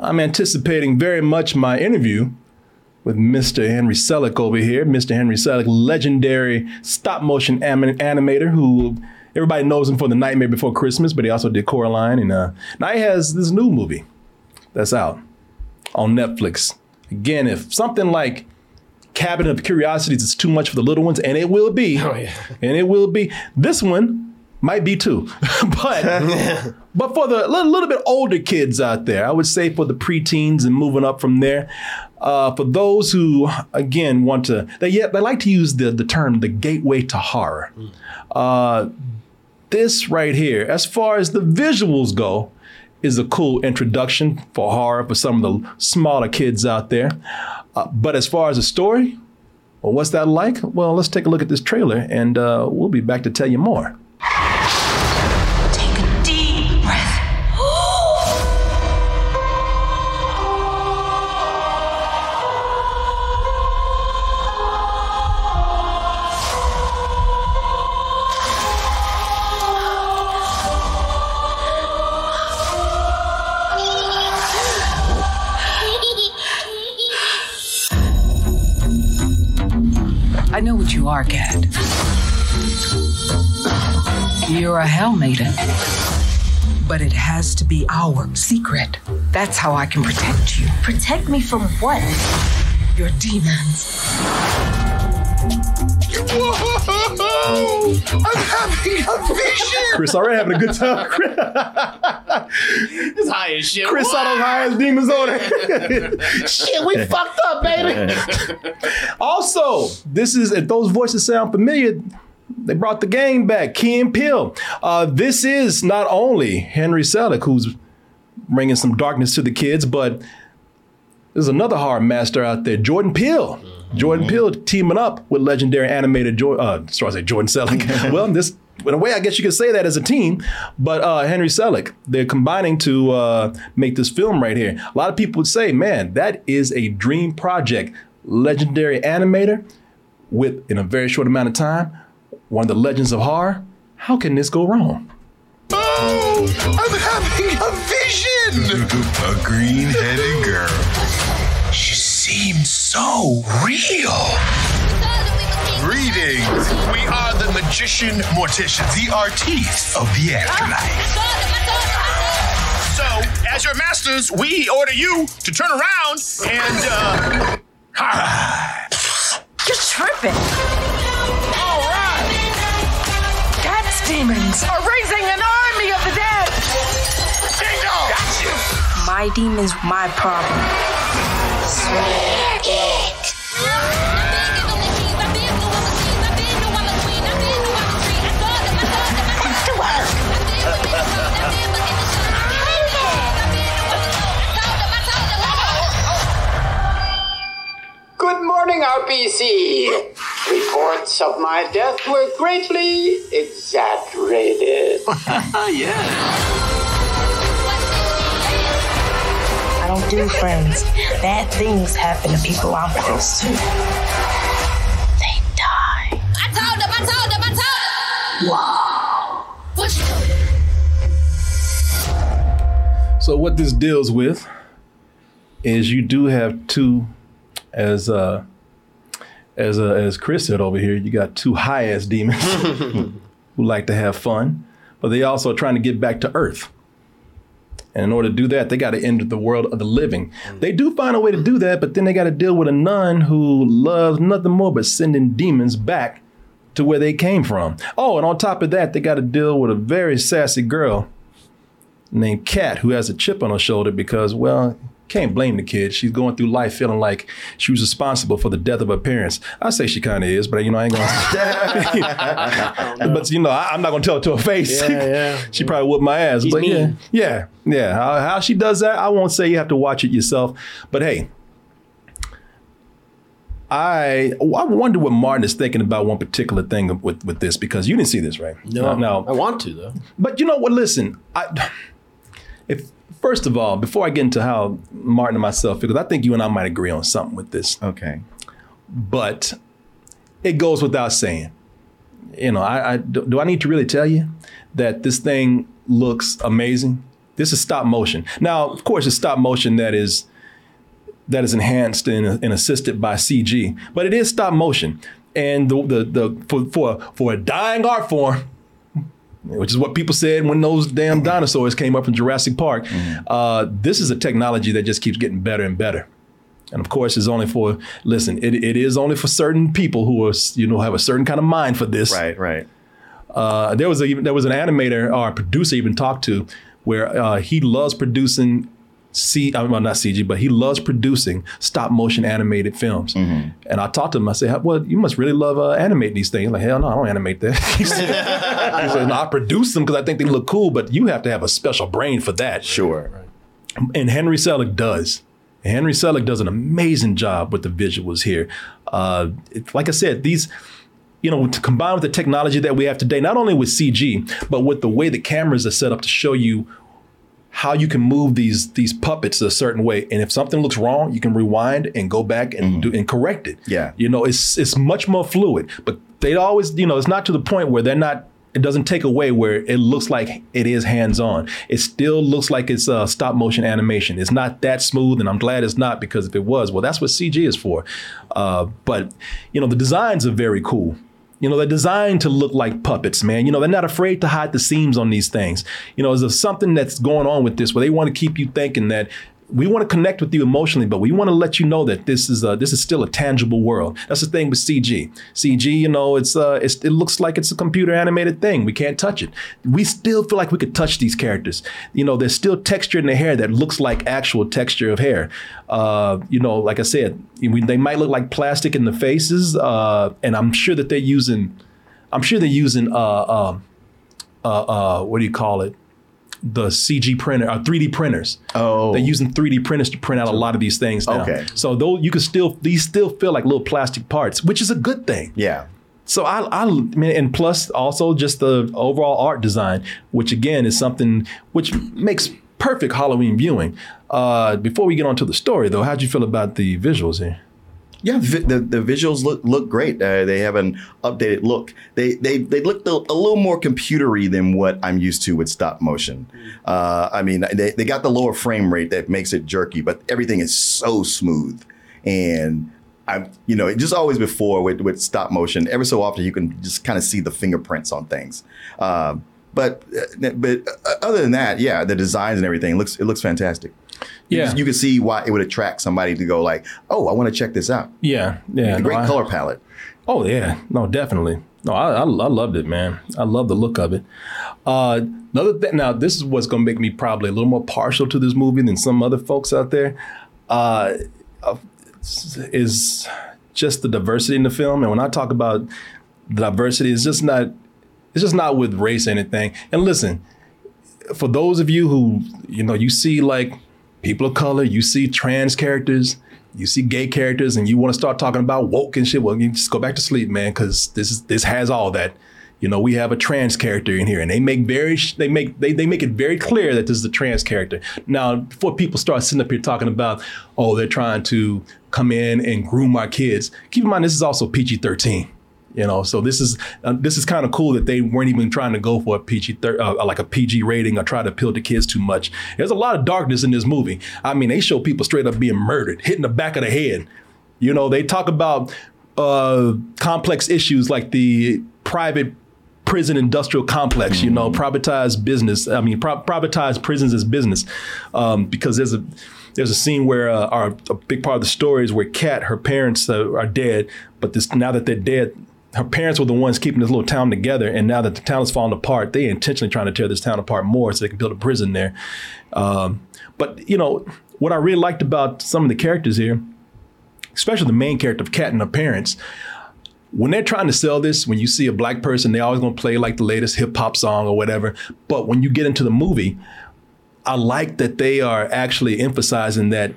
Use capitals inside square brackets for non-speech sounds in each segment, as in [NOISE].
I'm anticipating very much my interview with Mr. Henry Selick over here. Mr. Henry Selick, legendary stop motion anim- animator who everybody knows him for The Nightmare Before Christmas, but he also did Coraline. And uh, now he has this new movie that's out on Netflix. Again, if something like Cabinet of Curiosities is too much for the little ones, and it will be, Oh, yeah. and it will be, this one might be too. [LAUGHS] but [LAUGHS] but for the little, little bit older kids out there, I would say for the preteens and moving up from there, uh, for those who again want to, they yeah, they like to use the the term the gateway to horror. Uh, this right here, as far as the visuals go, is a cool introduction for horror for some of the smaller kids out there. Uh, but as far as the story, well, what's that like? Well, let's take a look at this trailer, and uh, we'll be back to tell you more. Has to be our secret. That's how I can protect you. Protect me from what? Your demons. Whoa! I'm having a vision. Chris already having a good time. Chris, [LAUGHS] It's high as shit. Chris saw those high ass demons on it. [LAUGHS] Shit, we fucked up, baby. [LAUGHS] also, this is if those voices sound familiar. They brought the game back, Key and Peele. Uh, this is not only Henry Selick who's bringing some darkness to the kids, but there's another horror master out there, Jordan Peele. Jordan Peele teaming up with legendary animator, jo- uh, sorry, I say Jordan Selick. [LAUGHS] well, this, in a way, I guess you could say that as a team, but uh, Henry Selick, they're combining to uh, make this film right here. A lot of people would say, man, that is a dream project. Legendary animator with, in a very short amount of time, one of the legends of horror. How can this go wrong? Oh, I'm having a vision. a green-headed girl. She seems so real. Greetings. We are the magician morticians, the artistes of the afterlife. So, as your masters, we order you to turn around and, uh. You're tripping. Demons are raising an army of the dead. Ding dong! My demon's my problem. Good morning, RPC. Reports of my death were greatly exaggerated. [LAUGHS] yeah. I don't do friends. Bad things happen to people I'm close to. They die. I told them, I told them, I told them. Wow. What So what this deals with is you do have two, as uh, as uh, as Chris said over here, you got two high ass demons [LAUGHS] who like to have fun, but they also are trying to get back to Earth. And in order to do that, they got to enter the world of the living. They do find a way to do that, but then they got to deal with a nun who loves nothing more but sending demons back to where they came from. Oh, and on top of that, they got to deal with a very sassy girl named Kat who has a chip on her shoulder because, well, can't blame the kid. She's going through life feeling like she was responsible for the death of her parents. I say she kind of is, but you know, I ain't gonna. [LAUGHS] [LAUGHS] but you know, I, am not gonna tell it to her face. Yeah, yeah. [LAUGHS] she probably whooped my ass. He's but mean. yeah, yeah, yeah. How, how she does that, I won't say. You have to watch it yourself. But hey. I I wonder what Martin is thinking about one particular thing with, with this because you didn't see this, right? No, no. I want to though. But you know what? Listen, I if first of all, before I get into how Martin and myself, because I think you and I might agree on something with this. Okay. But it goes without saying. You know, I, I do, do I need to really tell you that this thing looks amazing? This is stop motion. Now, of course, it's stop motion that is that is enhanced and, and assisted by CG, but it is stop motion. And the the, the for, for for a dying art form, which is what people said when those damn dinosaurs came up from Jurassic Park. Uh, this is a technology that just keeps getting better and better. And of course, it's only for listen. It, it is only for certain people who are you know have a certain kind of mind for this. Right, right. Uh, there was a there was an animator or a producer even talked to where uh, he loves producing C, I mean, well, not CG, but he loves producing stop motion animated films. And I talked to him. I said, "Well, you must really love uh, animating these things." Like, hell no, I don't animate that. [LAUGHS] he said, "No, I produce them because I think they look cool, but you have to have a special brain for that." Sure. And Henry Selick does. And Henry Selick does an amazing job with the visuals here. Uh, it- like I said, these you know, to combine with the technology that we have today, not only with CG, but with the way the cameras are set up to show you how you can move these these puppets a certain way. And if something looks wrong, you can rewind and go back and do and correct it. Yeah. You know, it's it's much more fluid. But they always, you know, it's not to the point where they're not it doesn't take away where it looks like it is hands-on. It still looks like it's uh, stop motion animation. It's not that smooth, and I'm glad it's not because if it was, well, that's what CG is for. Uh, but you know, the designs are very cool. You know, they're designed to look like puppets, man. You know, they're not afraid to hide the seams on these things. You know, there's something that's going on with this where they want to keep you thinking that we want to connect with you emotionally, but we want to let you know that this is a, this is still a tangible world. That's the thing with CG. CG, you know, it's uh, it's, it looks like it's a computer animated thing. We can't touch it. We still feel like we could touch these characters. You know, there's still texture in the hair that looks like actual texture of hair. Uh, you know, like I said, we, they might look like plastic in the faces, uh, and I'm sure that they're using, I'm sure they're using, uh, um, uh, uh, what do you call it? The CG printer, or 3D printers. Oh, they're using 3D printers to print out a lot of these things now. Okay. So though you can still, these still feel like little plastic parts, which is a good thing. Yeah. So I, I mean, and plus also just the overall art design, which again is something which makes perfect Halloween viewing. Uh, before we get on to the story, though, how'd you feel about the visuals here? Yeah, the, the visuals look look great. Uh, they have an updated look. They they they look a, a little more computery than what I'm used to with stop motion. Uh, I mean, they, they got the lower frame rate that makes it jerky, but everything is so smooth. And I, you know, just always before with with stop motion, every so often you can just kind of see the fingerprints on things. Uh, but uh, but uh, other than that, yeah, the designs and everything looks it looks fantastic. Yeah. you can see why it would attract somebody to go like, oh, I want to check this out. Yeah, yeah. No, great I- color palette. Oh yeah, no, definitely. No, I, I, I loved it, man. I love the look of it. Uh, another thing. Now, this is what's going to make me probably a little more partial to this movie than some other folks out there. Uh, uh, is just the diversity in the film, and when I talk about the diversity, it's just not. It's just not with race or anything. And listen, for those of you who you know, you see like people of color, you see trans characters, you see gay characters, and you want to start talking about woke and shit. Well, you just go back to sleep, man, because this is this has all that. You know, we have a trans character in here, and they make very they make they, they make it very clear that this is a trans character. Now, before people start sitting up here talking about, oh, they're trying to come in and groom our kids, keep in mind this is also PG thirteen. You know, so this is uh, this is kind of cool that they weren't even trying to go for a PG thir- uh, like a PG rating or try to appeal to kids too much. There's a lot of darkness in this movie. I mean, they show people straight up being murdered, hitting the back of the head. You know, they talk about uh, complex issues like the private prison industrial complex. You know, privatized business. I mean, pro- privatized prisons as business, um, because there's a there's a scene where uh, our a big part of the story is where Kat, her parents uh, are dead, but this now that they're dead, her parents were the ones keeping this little town together, and now that the town is falling apart, they intentionally trying to tear this town apart more so they can build a prison there. Um, but you know what I really liked about some of the characters here, especially the main character of Kat and her parents. When they're trying to sell this, when you see a black person, they always gonna play like the latest hip hop song or whatever. But when you get into the movie, I like that they are actually emphasizing that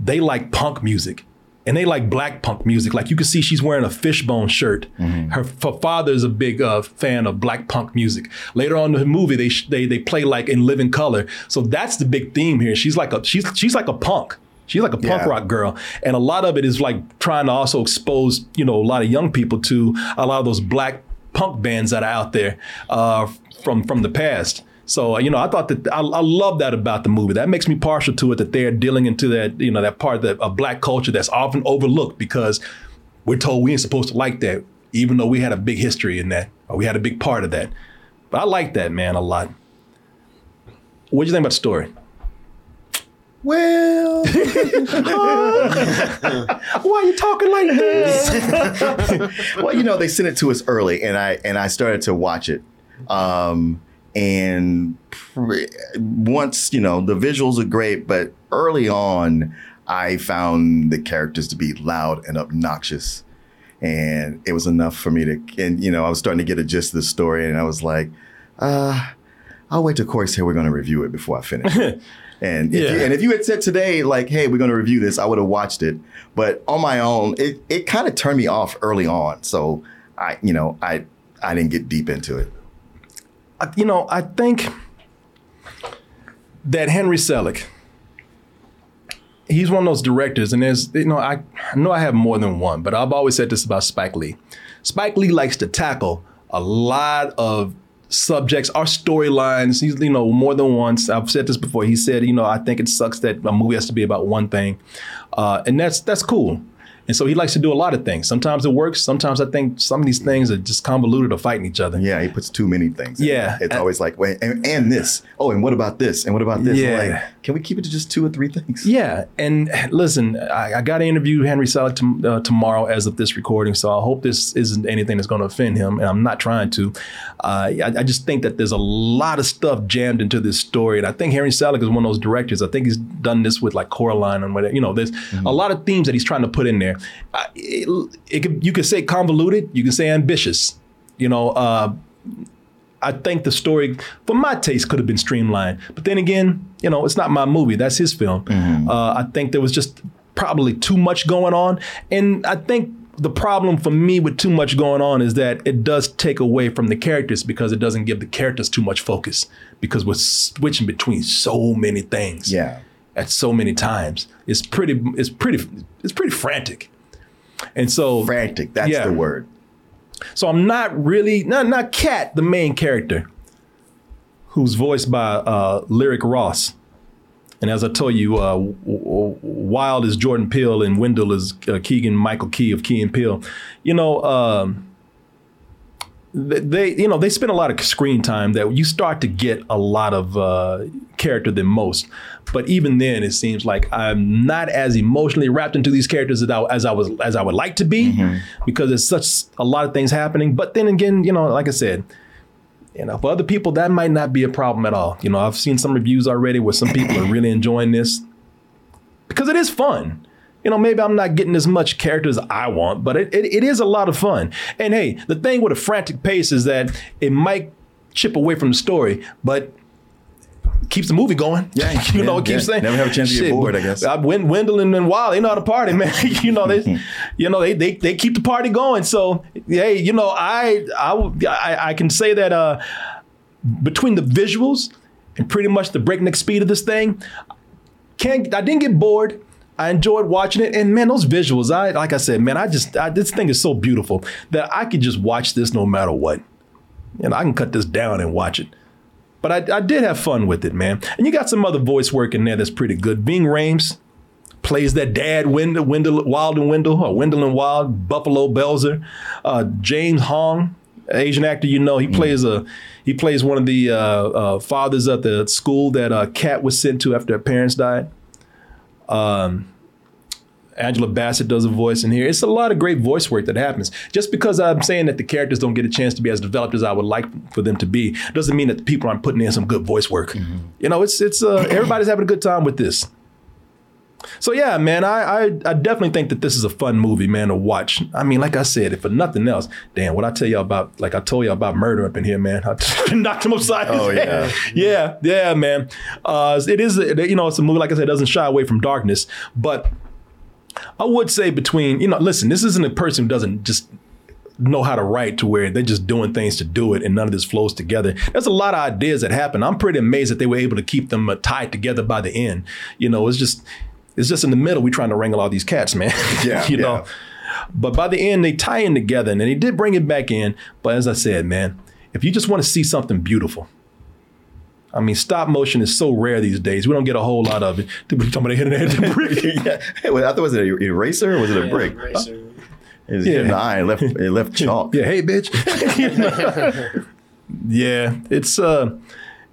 they like punk music and they like black punk music. Like you can see she's wearing a fishbone shirt. Her, her father is a big uh, fan of black punk music. Later on in the movie, they they they play like in living color. So that's the big theme here. She's like a she's she's like a punk. She's like a punk Yeah. rock girl, and a lot of it is like trying to also expose you know a lot of young people to a lot of those black punk bands that are out there uh, from from the past. So uh, you know, I thought that I, I love that about the movie. That makes me partial to it that they're dealing into that you know that part of, the, of black culture that's often overlooked because we're told we ain't supposed to like that, even though we had a big history in that or we had a big part of that. But I like that man a lot. What do you think about the story? Well, [LAUGHS] [LAUGHS] why are you talking like this? [LAUGHS] well, you know, they sent it to us early, and I and I started to watch it. Um, and once you know, the visuals are great, but early on, I found the characters to be loud and obnoxious, and it was enough for me to. And you know, I was starting to get a gist of the story, and I was like, uh, I'll wait till Corey said we're going to review it before I finish. [LAUGHS] And if, you, Yeah. and if you had said today, like, hey, we're going to review this, I would have watched it. But on my own, it, it kind of turned me off early on. So I, you know, I I didn't get deep into it. You know, I think that Henry Selick, he's one of those directors, and there's, you know, I, I know I have more than one, but I've always said this about Spike Lee. Spike Lee likes to tackle a lot of subjects or storylines. He's, you know, more than once. I've said this before. He said, you know, I think it sucks that a movie has to be about one thing, uh, and that's that's cool. And so he likes to do a lot of things. Sometimes it works. Sometimes I think some of these things are just convoluted or fighting each other. Yeah, he puts too many things. Yeah. it's always like, wait, and, and this. Oh, and what about this? And what about this? Yeah. Like, can we keep it to just two or three things? Yeah, and listen, I, I got to interview Henry Selick uh, tomorrow as of this recording, so I hope this isn't anything that's going to offend him, and I'm not trying to. Uh, I, I just think that there's a lot of stuff jammed into this story, and I think Henry Selick is one of those directors. I think he's done this with like Coraline and whatever. You know, there's a lot of themes that he's trying to put in there. It, it could, you could say convoluted, you could say ambitious. You know, uh, I think the story, for my taste, could have been streamlined. But then again, you know, it's not my movie. That's his film. Uh, I think there was just probably too much going on. And I think the problem for me with too much going on is that it does take away from the characters because it doesn't give the characters too much focus because we're switching between so many things. Yeah. At so many times. It's pretty, it's pretty, it's pretty frantic. And so Frantic. That's Yeah. the word. so I'm not really not not Kat, the main character, who's voiced by uh, Lyric Ross. And as I told you, uh, Wild is Jordan Peele and Wendell is uh, Keegan Michael Key of Key and Peele. You know, um, they you know they spend a lot of screen time that you start to get a lot of uh, character than most. But even then, it seems like I'm not as emotionally wrapped into these characters as I, as I was as I would like to be because there's such a lot of things happening. But then again, you know, like I said, you know, for other people that might not be a problem at all. You know, I've seen some reviews already where some people are really enjoying this because it is fun. You know, maybe I'm not getting as much character as I want, but it, it, it is a lot of fun. And hey, the thing with a frantic pace is that it might chip away from the story, but keeps the movie going. Yeah, [LAUGHS] you know, it keeps yeah. saying Never have a chance to get bored, I guess. uh, Wen- Wendell and, and Wild, they know how to party, man. [LAUGHS] you know, they, [LAUGHS] you know, they, they they keep the party going. So, hey, you know, I I I can say that uh, between the visuals and pretty much the breakneck speed of this thing, can't I didn't get bored. I enjoyed watching it, and man, those visuals. I like I said, man, I just I, this thing is so beautiful that I could just watch this no matter what. And I can cut this down and watch it. But I, I did have fun with it, man. And you got some other voice work in there that's pretty good. Ving Rhames plays that dad, Wendell, Wendell Wild and Wendell, or Wendell and Wild, Buffalo Belzer. Uh, James Hong Asian actor, you know, he plays a he plays one of the uh, uh, fathers at the school that uh, Kat was sent to after her parents died. Um, Angela Bassett does a voice in here. It's a lot of great voice work that happens. Just because I'm saying that the characters don't get a chance to be as developed as I would like for them to be, doesn't mean that the people aren't putting in some good voice work. You know, it's it's uh, [CLEARS THROAT] everybody's having a good time with this. So yeah, man, I, I I definitely think that this is a fun movie, man, to watch. I mean, like I said, if for nothing else, damn, what I tell y'all about, like I told y'all about murder up in here, man. [LAUGHS] I knocked him upside his Oh, head. yeah. [LAUGHS] yeah, yeah, man. Uh, it is, you know, it's a movie like I said, doesn't shy away from darkness, but I would say between, you know, listen, this isn't a person who doesn't just know how to write to where they're just doing things to do it and none of this flows together. There's a lot of ideas that happen. I'm pretty amazed that they were able to keep them uh, tied together by the end. You know, it's just it's just in the middle we trying to wrangle all these cats, man. [LAUGHS] Yeah, you yeah. know. But by the end they tie in together and they did bring it back in, but as I said, man, if you just want to see something beautiful, I mean, stop motion is so rare these days. We don't get a whole lot of it. [LAUGHS] Dude, we talking about hitting the head with a brick. [LAUGHS] yeah. Hey, wait, I thought it was an eraser or was it a brick? Eraser. Racer. It was Yeah. yeah. eye, left, it left chalk. Yeah, hey, bitch. yeah, it's uh,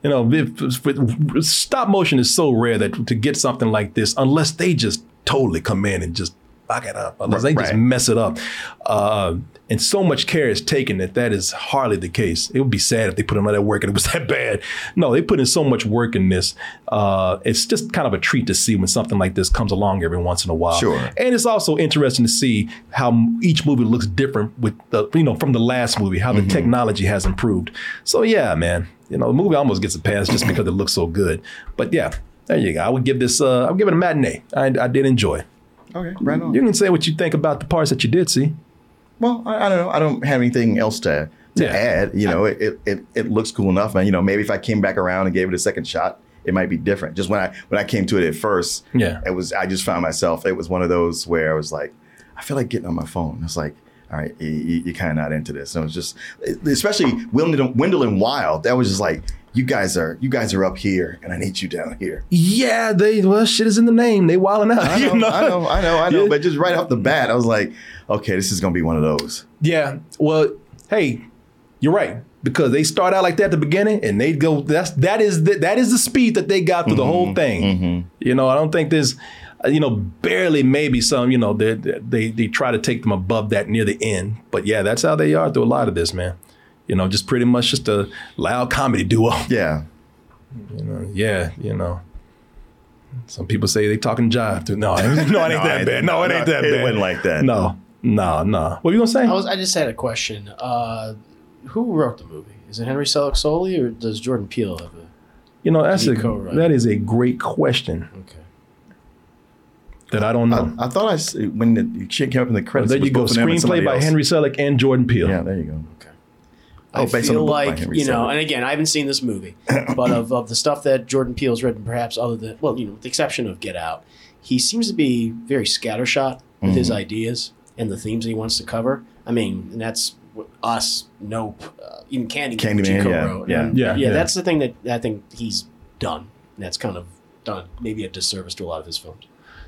you know, if, if- stop motion is so rare that to get something like this, unless they just totally come in and just fuck it up, unless they just Right. mess it up, uh, and so much care is taken that that is hardly the case. It would be sad if they put in all that work and it was [LAUGHS] that bad. No, they put in so much work in this. Uh, it's just kind of a treat to see when something like this comes along every once in a while. Sure. And it's also interesting to see how each movie looks different with the, you know, from the last movie, how the technology has improved. So yeah, man, you know, the movie almost gets a pass just because it looks so good. But yeah, there you go. I would give this, uh, I would give it a matinee. I, I did enjoy. it. Okay, right on. You can say what you think about the parts that you did see. Well, I, I don't know. I don't have anything else to to Yeah. add. You know, it, it it it looks cool enough, man. You know, maybe if I came back around and gave it a second shot, it might be different. Just when I when I came to it at first, Yeah. it was I just found myself. It was one of those where I was like, I feel like getting on my phone. It's like. All right, you, you're kind of not into this. And it was just, especially Wendell, and Wild. That was just like, you guys are, you guys are up here, and I need you down here. Yeah, they well, shit is in the name. They wilding out. I [LAUGHS] know, you know? I know, I know, I know. Yeah. But just right off the bat, I was like, okay, this is gonna be one of those. Yeah. Well, hey, you're right because they start out like that at the beginning, and they go. That's that is the, that is the speed that they got through the mm-hmm, whole thing. Mm-hmm. You know, I don't think there's, you know, barely maybe some. You know, they they they try to take them above that near the end, but yeah, that's how they are through a lot of this, man. You know, just pretty much just a loud comedy duo. [LAUGHS] Yeah, You know, yeah, you know. Some people say they talking jive too. No, [LAUGHS] no, it ain't [LAUGHS] that bad. No, it ain't that it bad. wasn't like that. No, no, no. What are you gonna say? I was. I just had a question. Uh, who wrote the movie? Is it Henry Selick solely, or does Jordan Peele have a? You know, that's Did a co-write? that is a great question Okay. That I don't know. I, I thought I when the shit came up in the credits. there you go. both of them and Screenplay by else. Henry Selick and Jordan Peele. Yeah, there you go. Okay. I Oh, based on the feel book by like Henry you know, Selick. and again, I haven't seen this movie, but of, of the stuff that Jordan Peele's written, perhaps other than well, you know, with the exception of Get Out, he seems to be very scattershot with his Mm-hmm. ideas and the themes that he wants to cover. I mean, and that's us, Nope, uh, even Candyman, which he Candyman, yeah, co-wrote. yeah. And, Yeah, yeah, yeah. That's the thing that I think he's done. And that's kind of done maybe a disservice to a lot of his films.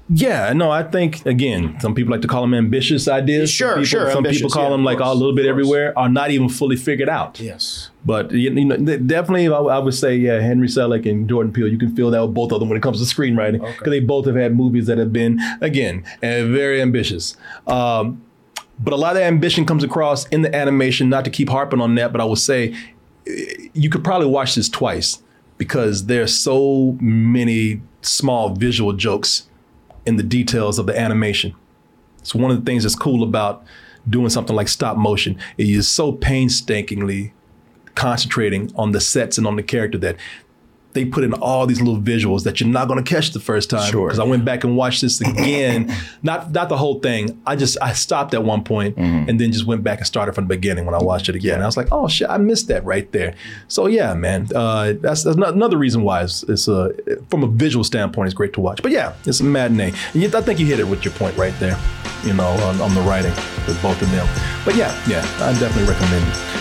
Yeah, no, I think again, some people like to call them ambitious ideas. Sure, some people, sure, Some people call yeah, them like course, a little bit everywhere, are not even fully figured out. Yes. But you know, definitely, I, I would say, yeah, Henry Selick and Jordan Peele. You can feel that with both of them when it comes to screenwriting, because they both have had movies that have been, again, uh, very ambitious. Um, but a lot of ambition comes across in the animation. Not to keep harping on that, but I will say, eh, you could probably watch this twice because there's so many small visual jokes in the details of the animation. It's one of the things that's cool about doing something like stop motion. It is so painstakingly concentrating on the sets and on the character that they put in all these little visuals that you're not going to catch the first time. Sure. Because I went back and watched this again, [LAUGHS] not not the whole thing. I just I stopped at one point and then just went back and started from the beginning when I watched it again. Yeah. I was like, oh shit, I missed that right there. So yeah, man, uh, that's, that's not- another reason why it's, it's uh, from a visual standpoint, it's great to watch. But yeah, it's a matinee. And you, I think you hit it with your point right there. You know, on, on the writing with both of them. But yeah, yeah, I definitely recommend it.